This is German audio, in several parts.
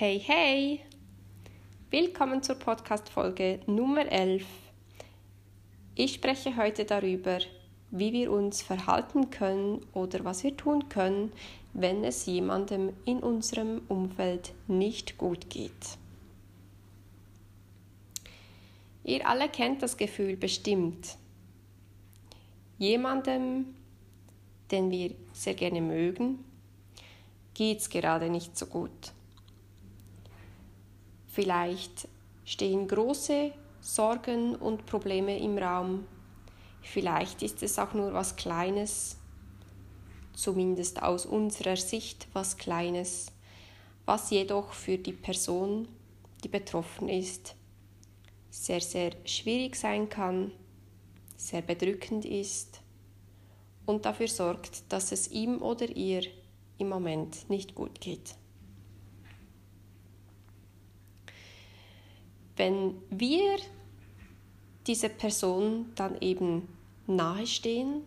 Hey, hey! Willkommen zur Podcast-Folge Nummer 11. Ich spreche heute darüber, wie wir uns verhalten können oder was wir tun können, wenn es jemandem in unserem Umfeld nicht gut geht. Ihr alle kennt das Gefühl bestimmt. Jemandem, den wir sehr gerne mögen, geht es gerade nicht so gut. Vielleicht stehen große Sorgen und Probleme im Raum. Vielleicht ist es auch nur was Kleines, zumindest aus unserer Sicht was Kleines, was jedoch für die Person, die betroffen ist, sehr, sehr schwierig sein kann, sehr bedrückend ist und dafür sorgt, dass es ihm oder ihr im Moment nicht gut geht. Wenn wir dieser Person dann eben nahestehen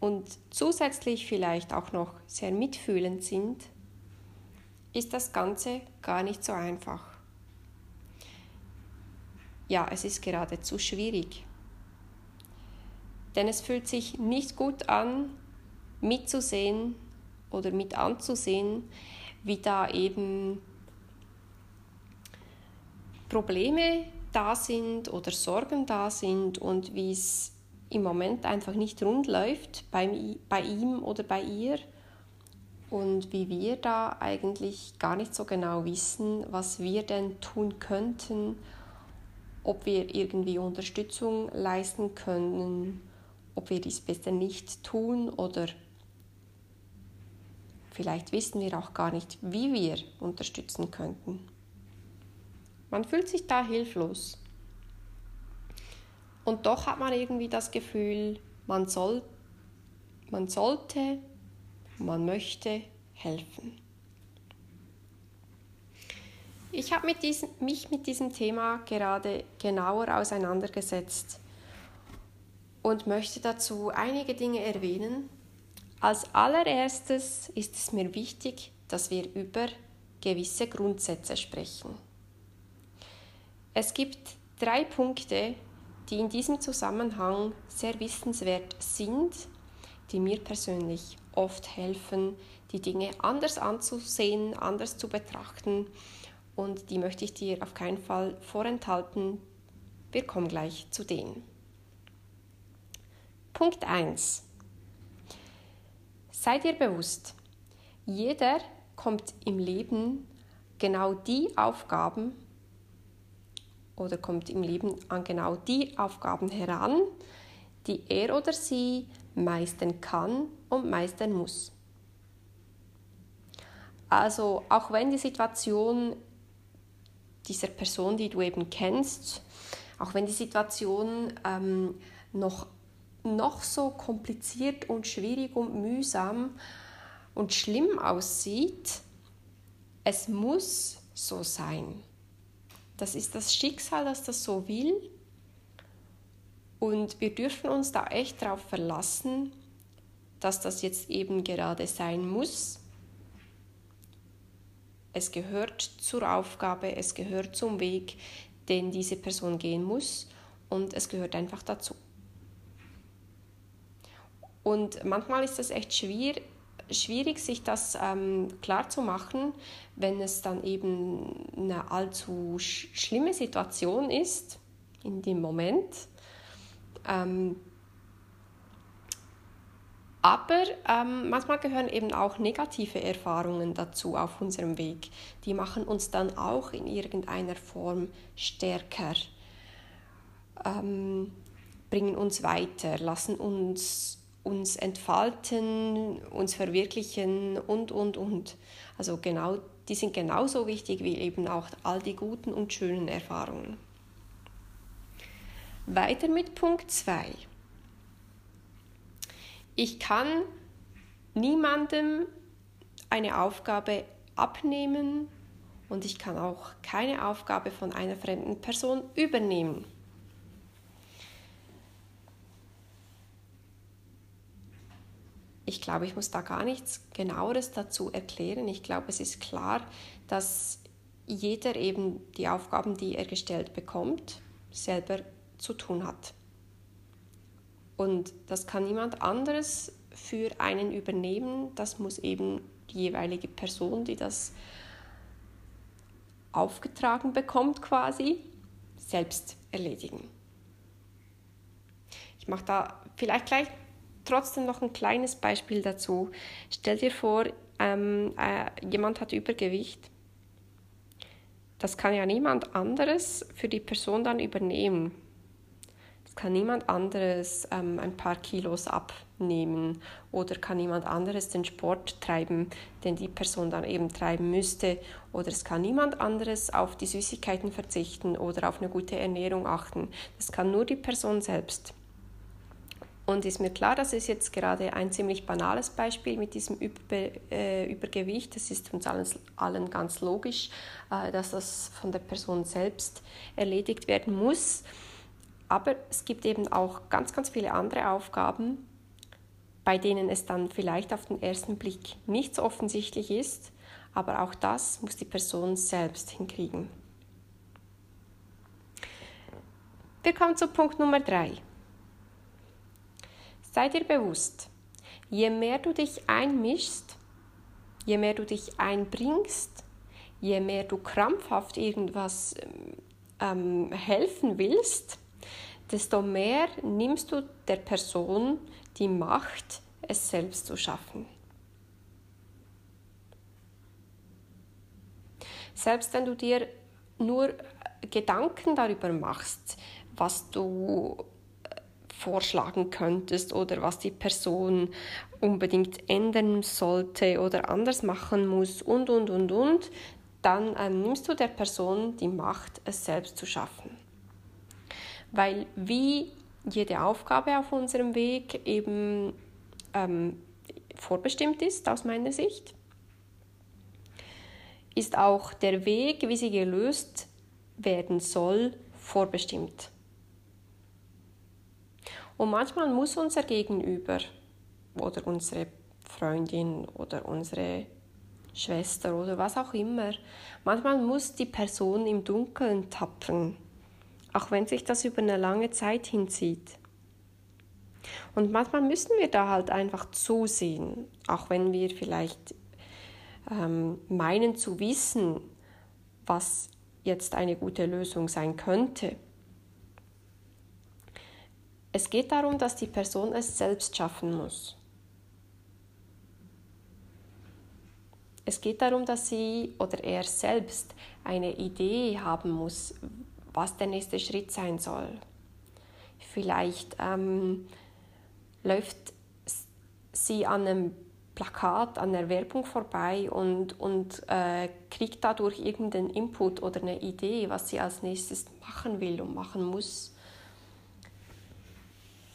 und zusätzlich vielleicht auch noch sehr mitfühlend sind, ist das Ganze gar nicht so einfach. Ja, es ist geradezu schwierig. Denn es fühlt sich nicht gut an, mitzusehen, oder mit anzusehen, wie da eben Probleme da sind oder Sorgen da sind und wie es im Moment einfach nicht rund läuft bei, bei ihm oder bei ihr und wie wir da eigentlich gar nicht so genau wissen, was wir denn tun könnten, ob wir irgendwie Unterstützung leisten können, ob wir dies besser nicht tun oder Vielleicht wissen wir auch gar nicht, wie wir unterstützen könnten. Man fühlt sich da hilflos. Und doch hat man irgendwie das Gefühl, man, soll, man sollte, man möchte helfen. Ich habe mit mich mit diesem Thema gerade genauer auseinandergesetzt und möchte dazu einige Dinge erwähnen, als allererstes ist es mir wichtig, dass wir über gewisse Grundsätze sprechen. Es gibt drei Punkte, die in diesem Zusammenhang sehr wissenswert sind, die mir persönlich oft helfen, die Dinge anders anzusehen, anders zu betrachten und die möchte ich dir auf keinen Fall vorenthalten. Wir kommen gleich zu denen. Punkt 1. Seid ihr bewusst, jeder kommt im Leben genau die Aufgaben oder kommt im Leben an genau die Aufgaben heran, die er oder sie meistern kann und meistern muss. Also auch wenn die Situation dieser Person, die du eben kennst, auch wenn die Situation ähm, noch noch so kompliziert und schwierig und mühsam und schlimm aussieht, es muss so sein. Das ist das Schicksal, das das so will. Und wir dürfen uns da echt darauf verlassen, dass das jetzt eben gerade sein muss. Es gehört zur Aufgabe, es gehört zum Weg, den diese Person gehen muss und es gehört einfach dazu. Und manchmal ist es echt schwer, schwierig, sich das ähm, klar wenn es dann eben eine allzu sch schlimme Situation ist in dem Moment. Ähm, aber ähm, manchmal gehören eben auch negative Erfahrungen dazu auf unserem Weg. Die machen uns dann auch in irgendeiner Form stärker, ähm, bringen uns weiter, lassen uns uns entfalten, uns verwirklichen und, und, und. Also genau, die sind genauso wichtig wie eben auch all die guten und schönen Erfahrungen. Weiter mit Punkt 2. Ich kann niemandem eine Aufgabe abnehmen und ich kann auch keine Aufgabe von einer fremden Person übernehmen. Ich glaube, ich muss da gar nichts genaueres dazu erklären. Ich glaube, es ist klar, dass jeder eben die Aufgaben, die er gestellt bekommt, selber zu tun hat. Und das kann niemand anderes für einen übernehmen. Das muss eben die jeweilige Person, die das aufgetragen bekommt, quasi selbst erledigen. Ich mache da vielleicht gleich trotzdem noch ein kleines Beispiel dazu. Stell dir vor, ähm, äh, jemand hat Übergewicht. Das kann ja niemand anderes für die Person dann übernehmen. Es kann niemand anderes ähm, ein paar Kilos abnehmen oder kann niemand anderes den Sport treiben, den die Person dann eben treiben müsste. Oder es kann niemand anderes auf die Süßigkeiten verzichten oder auf eine gute Ernährung achten. Das kann nur die Person selbst. Und ist mir klar, das ist jetzt gerade ein ziemlich banales Beispiel mit diesem Über, äh, Übergewicht. Das ist uns allen, allen ganz logisch, äh, dass das von der Person selbst erledigt werden muss. Aber es gibt eben auch ganz, ganz viele andere Aufgaben, bei denen es dann vielleicht auf den ersten Blick nicht so offensichtlich ist, aber auch das muss die Person selbst hinkriegen. Wir kommen zu Punkt Nummer drei. Sei dir bewusst, je mehr du dich einmischst, je mehr du dich einbringst, je mehr du krampfhaft irgendwas ähm, helfen willst, desto mehr nimmst du der Person die Macht, es selbst zu schaffen. Selbst wenn du dir nur Gedanken darüber machst, was du vorschlagen könntest oder was die Person unbedingt ändern sollte oder anders machen muss und, und, und, und, dann äh, nimmst du der Person die Macht, es selbst zu schaffen weil wie jede Aufgabe auf unserem Weg eben ähm, vorbestimmt ist aus meiner Sicht, ist auch der Weg, wie sie gelöst werden soll, vorbestimmt. Und manchmal muss unser Gegenüber oder unsere Freundin oder unsere Schwester oder was auch immer, manchmal muss die Person im Dunkeln tappern auch wenn sich das über eine lange Zeit hinzieht. Und manchmal müssen wir da halt einfach zusehen, auch wenn wir vielleicht ähm, meinen zu wissen, was jetzt eine gute Lösung sein könnte. Es geht darum, dass die Person es selbst schaffen muss. Es geht darum, dass sie oder er selbst eine Idee haben muss, was der nächste Schritt sein soll. Vielleicht ähm, läuft sie an einem Plakat, an der Werbung vorbei und, und äh, kriegt dadurch irgendeinen Input oder eine Idee, was sie als nächstes machen will und machen muss.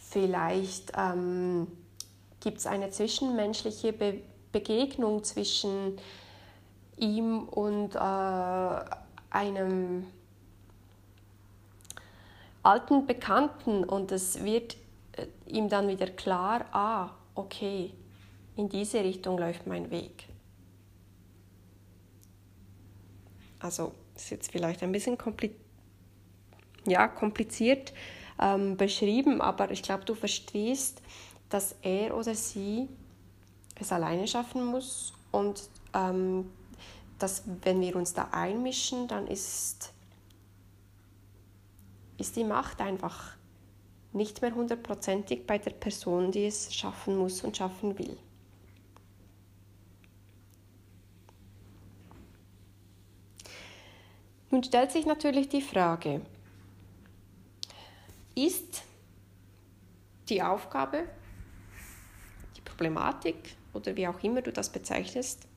Vielleicht ähm, gibt es eine zwischenmenschliche Be Begegnung zwischen ihm und äh, einem alten Bekannten und es wird äh, ihm dann wieder klar, ah, okay, in diese Richtung läuft mein Weg. Also ist jetzt vielleicht ein bisschen kompli ja, kompliziert ähm, beschrieben, aber ich glaube, du verstehst, dass er oder sie es alleine schaffen muss und ähm, dass wenn wir uns da einmischen, dann ist ist die Macht einfach nicht mehr hundertprozentig bei der Person, die es schaffen muss und schaffen will. Nun stellt sich natürlich die Frage, ist die Aufgabe, die Problematik oder wie auch immer du das bezeichnest,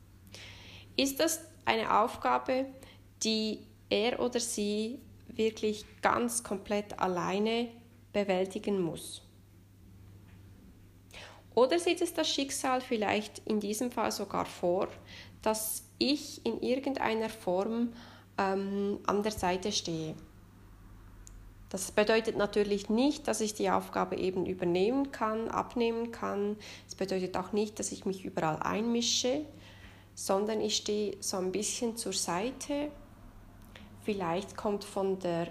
ist das eine Aufgabe, die er oder sie wirklich ganz komplett alleine bewältigen muss. Oder sieht es das Schicksal vielleicht in diesem Fall sogar vor, dass ich in irgendeiner Form ähm, an der Seite stehe? Das bedeutet natürlich nicht, dass ich die Aufgabe eben übernehmen kann, abnehmen kann. Es bedeutet auch nicht, dass ich mich überall einmische, sondern ich stehe so ein bisschen zur Seite. Vielleicht kommt von der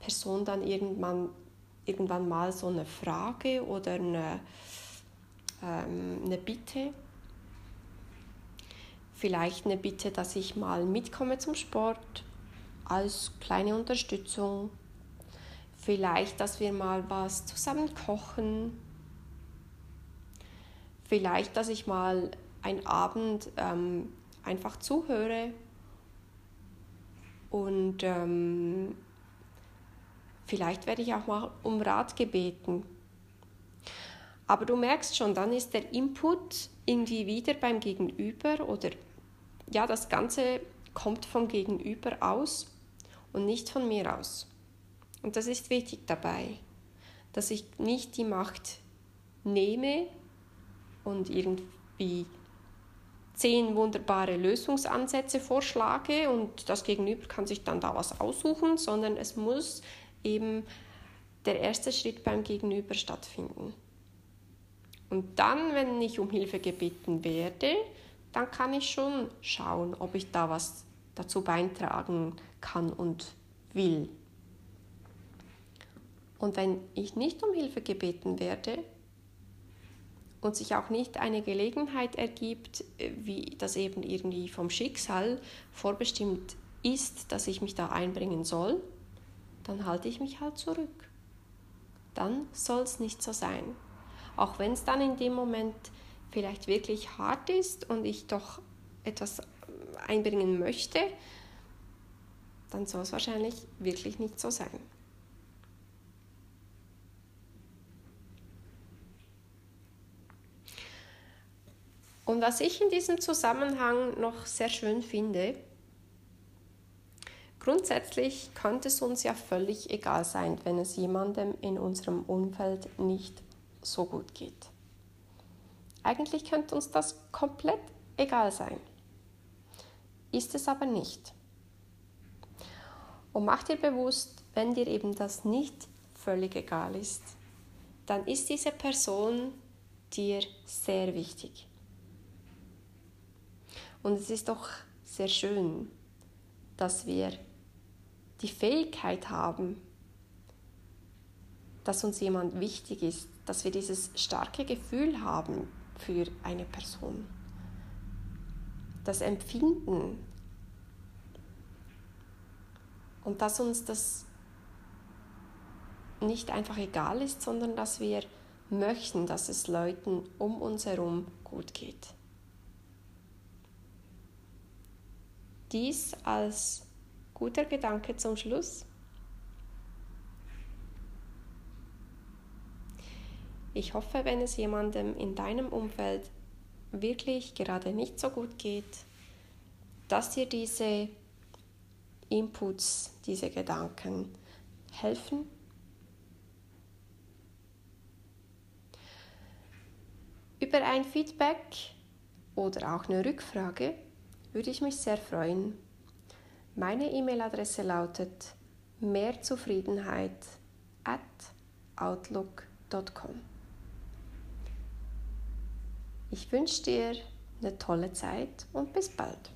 Person dann irgendwann, irgendwann mal so eine Frage oder eine, ähm, eine Bitte. Vielleicht eine Bitte, dass ich mal mitkomme zum Sport als kleine Unterstützung. Vielleicht, dass wir mal was zusammen kochen. Vielleicht, dass ich mal einen Abend ähm, einfach zuhöre und ähm, vielleicht werde ich auch mal um Rat gebeten. Aber du merkst schon, dann ist der Input irgendwie wieder beim Gegenüber oder ja, das Ganze kommt vom Gegenüber aus und nicht von mir aus. Und das ist wichtig dabei, dass ich nicht die Macht nehme und irgendwie zehn wunderbare Lösungsansätze vorschlage und das Gegenüber kann sich dann da was aussuchen, sondern es muss eben der erste Schritt beim Gegenüber stattfinden. Und dann, wenn ich um Hilfe gebeten werde, dann kann ich schon schauen, ob ich da was dazu beitragen kann und will. Und wenn ich nicht um Hilfe gebeten werde, und sich auch nicht eine Gelegenheit ergibt, äh, wie das eben irgendwie vom Schicksal vorbestimmt ist, dass ich mich da einbringen soll, dann halte ich mich halt zurück. Dann soll es nicht so sein. Auch wenn es dann in dem Moment vielleicht wirklich hart ist und ich doch etwas einbringen möchte, dann soll es wahrscheinlich wirklich nicht so sein. Und was ich in diesem Zusammenhang noch sehr schön finde, grundsätzlich könnte es uns ja völlig egal sein, wenn es jemandem in unserem Umfeld nicht so gut geht. Eigentlich könnte uns das komplett egal sein. Ist es aber nicht. Und mach dir bewusst, wenn dir eben das nicht völlig egal ist, dann ist diese Person dir sehr wichtig. Und es ist doch sehr schön, dass wir die Fähigkeit haben, dass uns jemand wichtig ist, dass wir dieses starke Gefühl haben für eine Person. Das Empfinden. Und dass uns das nicht einfach egal ist, sondern dass wir möchten, dass es Leuten um uns herum gut geht. Dies als guter Gedanke zum Schluss. Ich hoffe, wenn es jemandem in deinem Umfeld wirklich gerade nicht so gut geht, dass dir diese Inputs, diese Gedanken helfen. Über ein Feedback oder auch eine Rückfrage würde ich mich sehr freuen. Meine E-Mail-Adresse lautet mehrzufriedenheit at outlook.com. Ich wünsche dir eine tolle Zeit und bis bald.